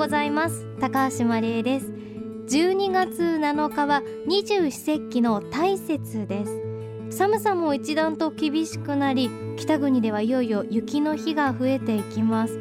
ございます。高橋真理恵です。12月7日は二十四節気の大雪です。寒さも一段と厳しくなり北国ではいよいよ雪の日が増えていきます。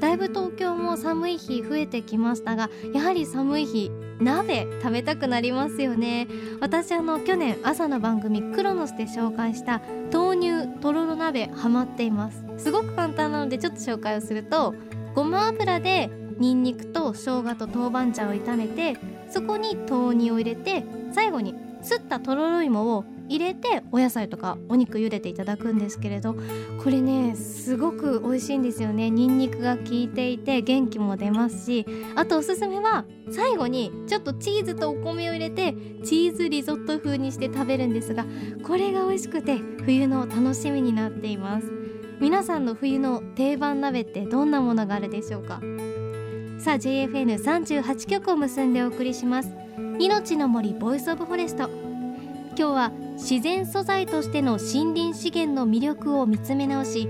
だいぶ東京も寒い日増えてきましたがやはり寒い日鍋食べたくなりますよね。私あの去年朝の番組クロノスで紹介した豆乳とろろ鍋ハマっています。すごく簡単なのでちょっと紹介をするとごま油でニンニクと生姜と豆板醤を炒めてそこに豆乳を入れて最後にすったとろろ芋を入れてお野菜とかお肉茹でていただくんですけれどこれねすごく美味しいんですよね。ニンニクが効いていて元気も出ますしあとおすすめは最後にちょっとチーズとお米を入れてチーズリゾット風にして食べるんですがこれが美味しくて冬の楽しみになっています。皆さんの冬の定番鍋ってどんなものがあるでしょうか？さあ JFN38 曲を結んでお送りします。命の森ボイスオブフォレスト。今日は自然素材としての森林資源の魅力を見つめ直し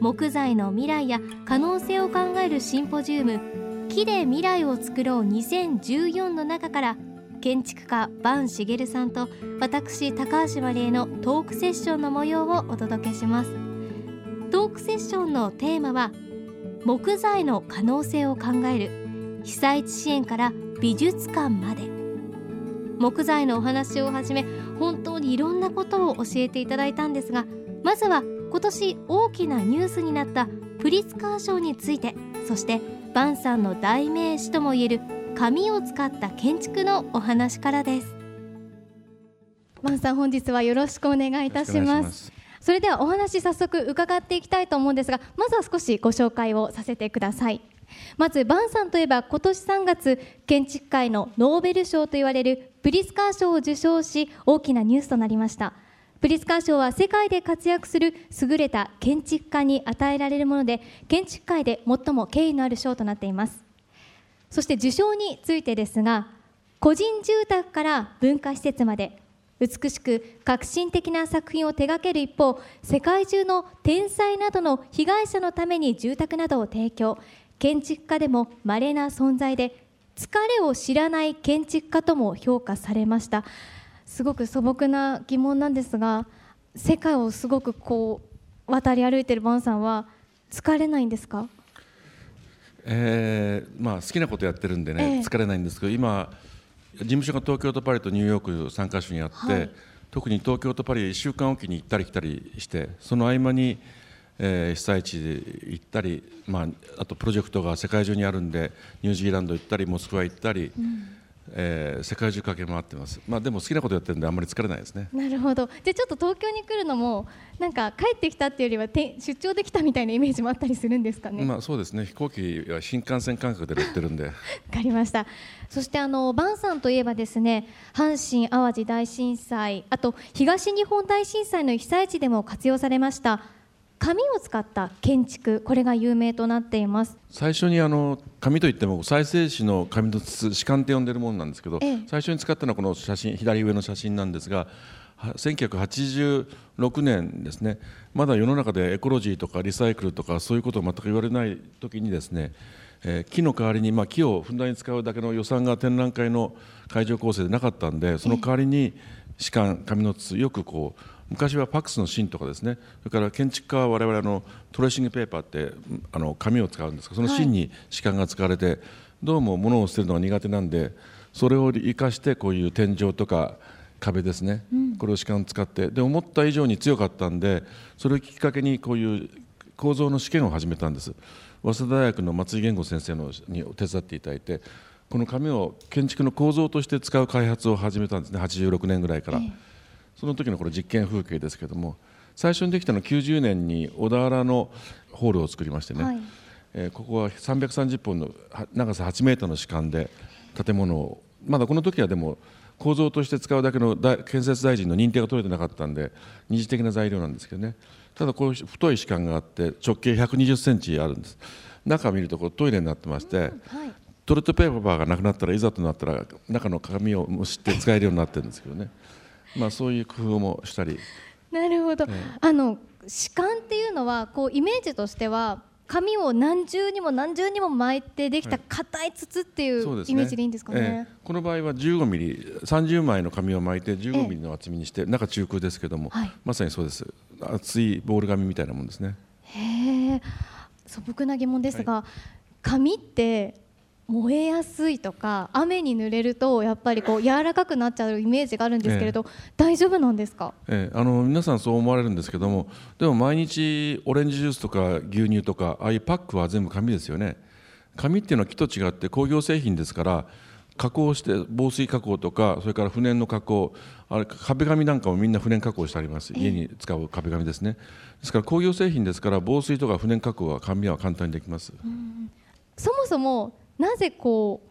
木材の未来や可能性を考えるシンポジウム木で未来を作ろう2014の中から建築家坂茂さんと私高橋真理恵のトークセッションの模様をお届けします。トークセッションのテーマは木材の可能性を考える。被災地支援から美術館まで。木材のお話をはじめ本当にいろんなことを教えていただいたんですがまずは今年大きなニュースになったプリツカー賞についてそしてバンさんの代名詞ともいえる紙を使った建築のお話からです。バンさん本日はよろしくお願いいたします。それではお話早速伺っていきたいと思うんですがまずは少しご紹介をさせてください。まずバンさんといえば今年3月建築界のノーベル賞と言われるプリスカー賞を受賞し大きなニュースとなりました。プリスカー賞は世界で活躍する優れた建築家に与えられるもので建築界で最も敬意のある賞となっています。そして受賞についてですが個人住宅から文化施設まで美しく革新的な作品を手掛ける一方世界中の天災などの被害者のために住宅などを提供。建築家でも稀な存在で疲れを知らない建築家とも評価されました。すごく素朴な疑問なんですが世界をすごくこう渡り歩いてるバンさんは疲れないんですか？えーまあ、好きなことやってるんでね、えー、疲れないんですけど今事務所が東京とパリとニューヨーク3カ所にあって、はい、特に東京とパリへ1週間おきに行ったり来たりしてその合間にえー、被災地で行ったり、まあ、あとプロジェクトが世界中にあるんでニュージーランド行ったりモスクワ行ったり、うん、えー、世界中駆け回ってます、まあ、でも好きなことやってるんであんまり疲れないですね。なるほど。じゃちょっと東京に来るのもなんか帰ってきたっていうよりは出張できたみたいなイメージもあったりするんですかね？まあそうですね。飛行機は新幹線感覚で乗ってるんで。わかりました。そしてあのバンさんといえばですね阪神・淡路大震災あと東日本大震災の被災地でも活用されました紙を使った建築これが有名となっています。最初にあの紙といっても再生紙の紙の筒紙管って呼んでるものなんですけど、ええ、最初に使ったのはこの写真左上の写真なんですが1986年ですね。まだ世の中でエコロジーとかリサイクルとかそういうことを全く言われない時にですね、えー、木の代わりに、まあ、木をふんだんに使うだけの予算が展覧会の会場構成でなかったんでその代わりに紙管紙の筒よくこう昔はファックスの芯とかですねそれから建築家は我々のトレーシングペーパーってあの紙を使うんですがその芯に歯間が使われて、はい、どうも物を捨てるのが苦手なんでそれを生かしてこういう天井とか壁ですね、うん、これを歯間を使ってで思った以上に強かったんでそれをきっかけにこういう構造の試験を始めたんです早稲田大学の松井源吾先生のに手伝っていただいてこの紙を建築の構造として使う開発を始めたんですね。86年ぐらいから。ええ。その時のこれ実験風景ですけども最初にできたのは90年に小田原のホールを作りましてね、はい、えー、ここは330本の長さ8メートルの主管で建物を。まだこの時はでも構造として使うだけの建設大臣の認定が取れてなかったんで二次的な材料なんですけどねただこういう太い歯間があって直径120センチあるんです。中を見るとこうトイレになってまして、うんはい、トイレットペーパーがなくなったらいざとなったら中の鏡を蒸して使えるようになってるんですけどね。まあ、そういう工夫もしたり。なるほど、あの歯間っていうのはこうイメージとしては紙を何重にも何重にも巻いてできた硬い筒っていうイメージでいいんですかね。ねえ。この場合は15ミリ30枚の紙を巻いて15ミリの厚みにして、中中空ですけども、はい、まさにそうです厚いボール紙みたいなもんですね。へえ。素朴な疑問ですが、はい、紙って燃えやすいとか雨に濡れるとやっぱりこう柔らかくなっちゃうイメージがあるんですけれど、ええ、大丈夫なんですか、ええ、あの皆さんそう思われるんですけどもでも毎日オレンジジュースとか牛乳とかああいうパックは全部紙ですよね。紙っていうのは木と違って工業製品ですから加工して防水加工とかそれから不燃の加工あれ壁紙なんかもみんな不燃加工してあります。家に使う壁紙ですね。ですから工業製品ですから防水とか不燃加工は紙は簡単にできます。そもそもなぜこう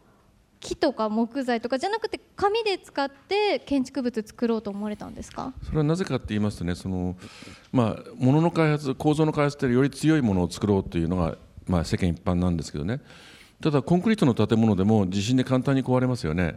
木とか木材とかじゃなくて紙で使って建築物作ろうと思われたんですか？それはなぜかって言いますとねその、まあ、物の開発構造の開発でより強いものを作ろうというのが、まあ、世間一般なんですけどねただコンクリートの建物でも地震で簡単に壊れますよね。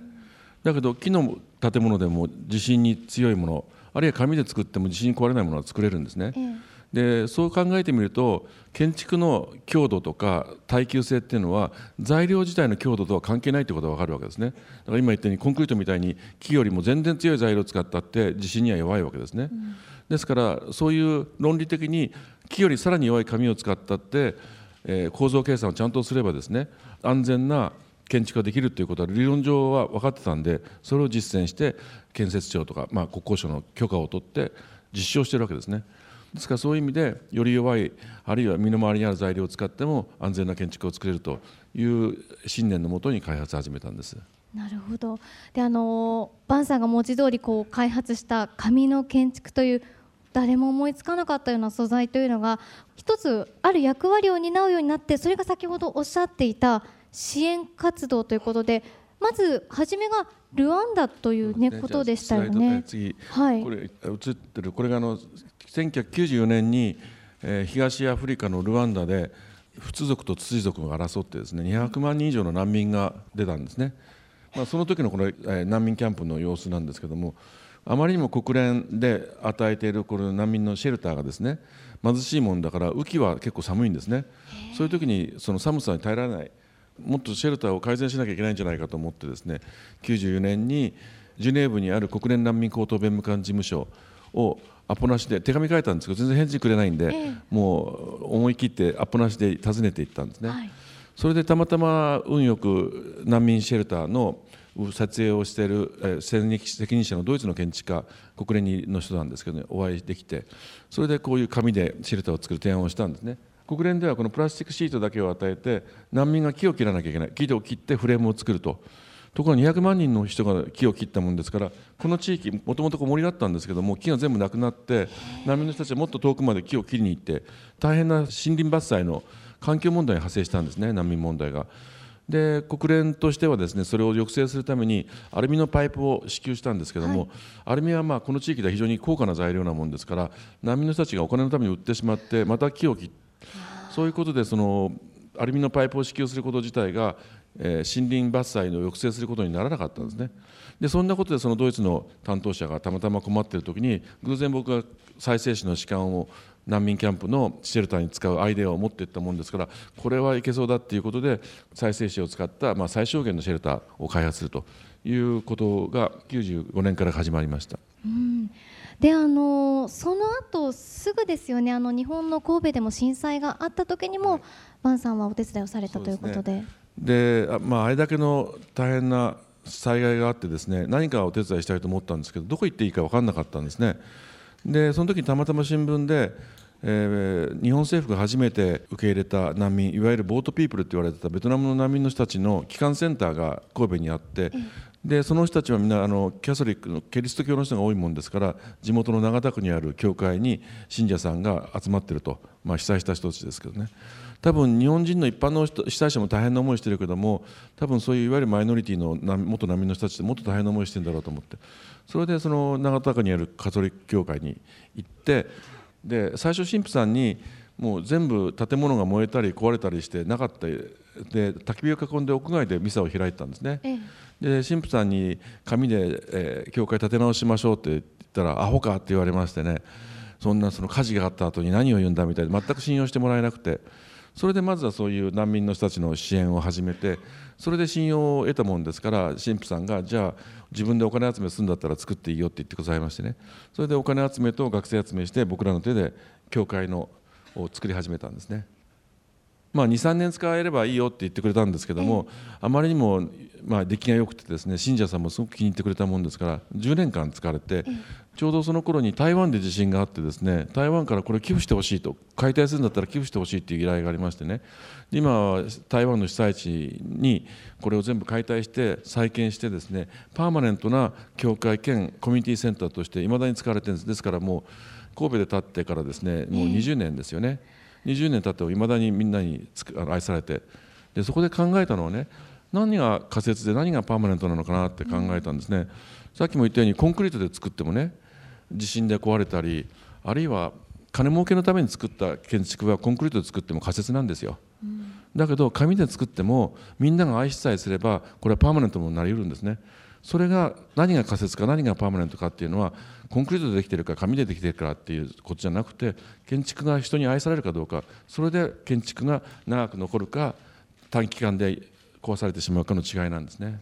だけど木の建物でも地震に強いものあるいは紙で作っても地震に壊れないものは作れるんですね。ええ。でそう考えてみると建築の強度とか耐久性っていうのは材料自体の強度とは関係ないということが分かるわけですね。だから今言ったようにコンクリートみたいに木よりも全然強い材料を使ったって地震には弱いわけですね、うん、ですからそういう論理的に木よりさらに弱い紙を使ったって、えー、構造計算をちゃんとすればですね安全な建築ができるということは理論上は分かってたんでそれを実践して建設庁とか、まあ、国交省の許可を取って実証してるわけですね。ですからそういう意味でより弱いあるいは身の回りにある材料を使っても安全な建築を作れるという信念のもとに開発始めたんです。なるほどであのバンさんが文字通りこり開発した紙の建築という誰も思いつかなかったような素材というのが一つある役割を担うようになってそれが先ほどおっしゃっていた支援活動ということでまず初めがルワンダというね、ね。ことでしたよね。次、はい、これ映ってるこれがあの1994年に、えー、東アフリカのルワンダで仏族とツ族が争ってですね200万人以上の難民が出たんですね、まあ、その時のこの、えー、難民キャンプの様子なんですけどもあまりにも国連で与えているこの難民のシェルターがですね貧しいもんだから雨季は結構寒いんですね。そういう時にその寒さに耐えられないもっとシェルターを改善しなきゃいけないんじゃないかと思ってですね94年にジュネーブにある国連難民高等弁務官事務所をアポなしで手紙書いたんですけど全然返事くれないんで、ええ、もう思い切ってアポなしで訪ねていったんですね、はい、それでたまたま運よく難民シェルターの撮影をしている責任者のドイツの建築家国連の人なんですけど、ね、お会いできてそれでこういう紙でシェルターを作る提案をしたんですね国連ではこのプラスチックシートだけを与えて難民が木を切らなきゃいけない木を切ってフレームを作るとところが200万人の人が木を切ったもんですからこの地域もともと森だったんですけども木が全部なくなって難民の人たちはもっと遠くまで木を切りに行って大変な森林伐採の環境問題が発生したんですね難民問題が。で国連としてはですねそれを抑制するためにアルミのパイプを支給したんですけども、はい、アルミはまあこの地域では非常に高価な材料なもんですから難民の人たちがお金のために売ってしまってまた木を切ってそういうことでそのアルミのパイプを支給すること自体がえー、森林伐採の抑制することにならなかったんですね。でそんなことでそのドイツの担当者がたまたま困っている時に偶然僕が再生紙の士官を難民キャンプのシェルターに使うアイデアを持っていったもんですからこれはいけそうだっていうことで再生紙を使った、まあ、最小限のシェルターを開発するということが95年から始まりました。うん。であのその後すぐですよね。あの日本の神戸でも震災があった時にも、バンさんはお手伝いをされたということで。でまあ、あれだけの大変な災害があってですね何かお手伝いしたいと思ったんですけどどこ行っていいか分からなかったんですねでその時たまたま新聞で、えー、日本政府が初めて受け入れた難民いわゆるボートピープルって言われてたベトナムの難民の人たちの帰還センターが神戸にあって、でその人たちはみんなあのキャソリックのキリスト教の人が多いもんですから地元の長田区にある教会に信者さんが集まってると、まあ、被災した人たちですけどね。多分日本人の一般の被災者も大変な思いしてるけども多分そういういわゆるマイノリティの元難民の人たちってもっと大変な思いしてるんだろうと思って。それでその長田区にあるカトリック教会に行ってで最初神父さんにもう全部建物が燃えたり壊れたりしてなかったで焚き火を囲んで屋外でミサを開いたんですね。で神父さんに紙で、えー、教会建て直しましょうって言ったらアホかって言われましてね。そんなその火事があった後に何を言うんだみたいで全く信用してもらえなくて。それでまずはそういう難民の人たちの支援を始めてそれで信用を得たもんですから神父さんがじゃあ自分でお金集めするんだったら作っていいよって言ってくださいましてね。それでお金集めと学生集めして僕らの手で教会のを作り始めたんですね。まあ、23年使えればいいよって言ってくれたんですけども、あまりにもまあ出来が良くてですね信者さんもすごく気に入ってくれたもんですから10年間使われて、ちょうどその頃に台湾で地震があってですね台湾からこれ寄付してほしいと解体するんだったら寄付してほしいっていう依頼がありましてね。今は台湾の被災地にこれを全部解体して再建してですねパーマネントな教会兼コミュニティセンターとしていまだに使われてるんです。ですからもう神戸で建ってからですねもう20年ですよね。20年経ってもいまだにみんなに愛されて。でそこで考えたのはね何が仮説で何がパーマネントなのかなって考えたんですね、うん、さっきも言ったようにコンクリートで作ってもね地震で壊れたりあるいは金儲けのために作った建築はコンクリートで作っても仮説なんですよ、うん、だけど紙で作ってもみんなが愛しさえすればこれはパーマネントもなりうるんですねそれが何が仮説か何がパーマネントかっていうのはコンクリートでできてるか紙でできてるかっていうことじゃなくて建築が人に愛されるかどうかそれで建築が長く残るか短期間で壊されてしまうかの違いなんですね。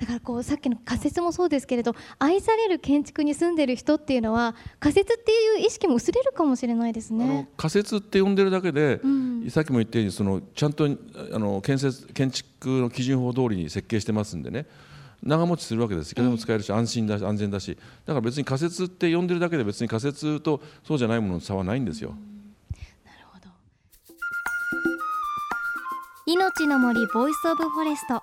だからこうさっきの仮説もそうですけれど愛される建築に住んでる人っていうのは仮説っていう意識も薄れるかもしれないですね。仮設って呼んでるだけで、うん、さっきも言ったようにそのちゃんとあの建設建築の基準法通りに設計してますんでね。長持ちするわけですいくらでも使えるし安心だし安全だし。だから別に仮設って呼んでるだけで別に仮設とそうじゃないものの差はないんですよ。なるほど。命の森ボイスオブフォレスト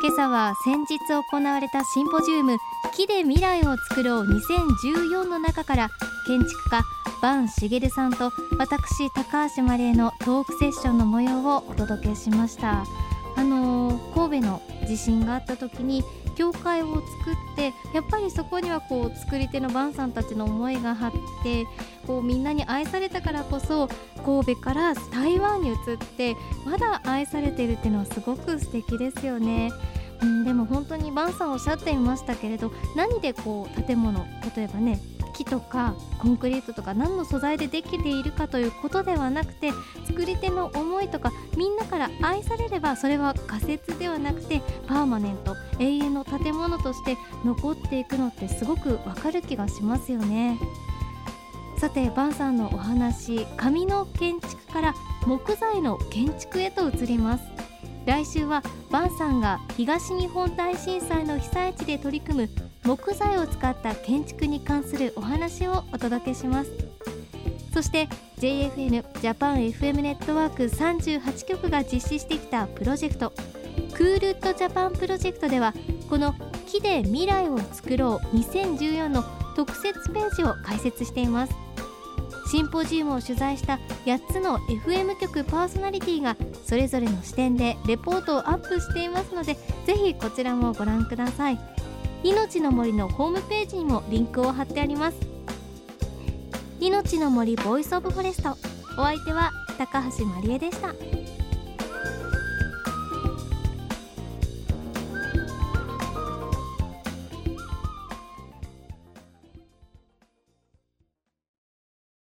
今朝は先日行われたシンポジウム木で未来を作ろう2014の中から建築家坂茂さんと私高橋真理恵のトークセッションの模様をお届けしました。あの、神戸の地震があった時に教会を作ってやっぱりそこにはこう作り手の晩さんたちの思いが張ってこうみんなに愛されたからこそ神戸から台湾に移ってまだ愛されてるっていうのはすごく素敵ですよね。うん、でも本当に晩さんおっしゃっていましたけれど何でこう建物例えばね木とかコンクリートとか何の素材でできているかということではなくて作り手の思いとかみんなから愛されればそれは仮説ではなくてパーマネント永遠の建物として残っていくのってすごくわかる気がしますよね。さてバンさんのお話紙の建築から木材の建築へと移ります来週はバンさんが東日本大震災の被災地で取り組む木材を使った建築に関するお話をお届けします。そして JFN ジャパン FM ネットワーク38局が実施してきたプロジェクトクールウッドジャパンプロジェクトではこの木で未来を作ろう2014の特設ページを開設しています。シンポジウムを取材した8つの FM 局パーソナリティがそれぞれの視点でレポートをアップしていますのでぜひこちらもご覧ください。命の森のホームページにもリンクを貼ってあります。命の森ボイスオブフォレスト。お相手は高橋まりえでした。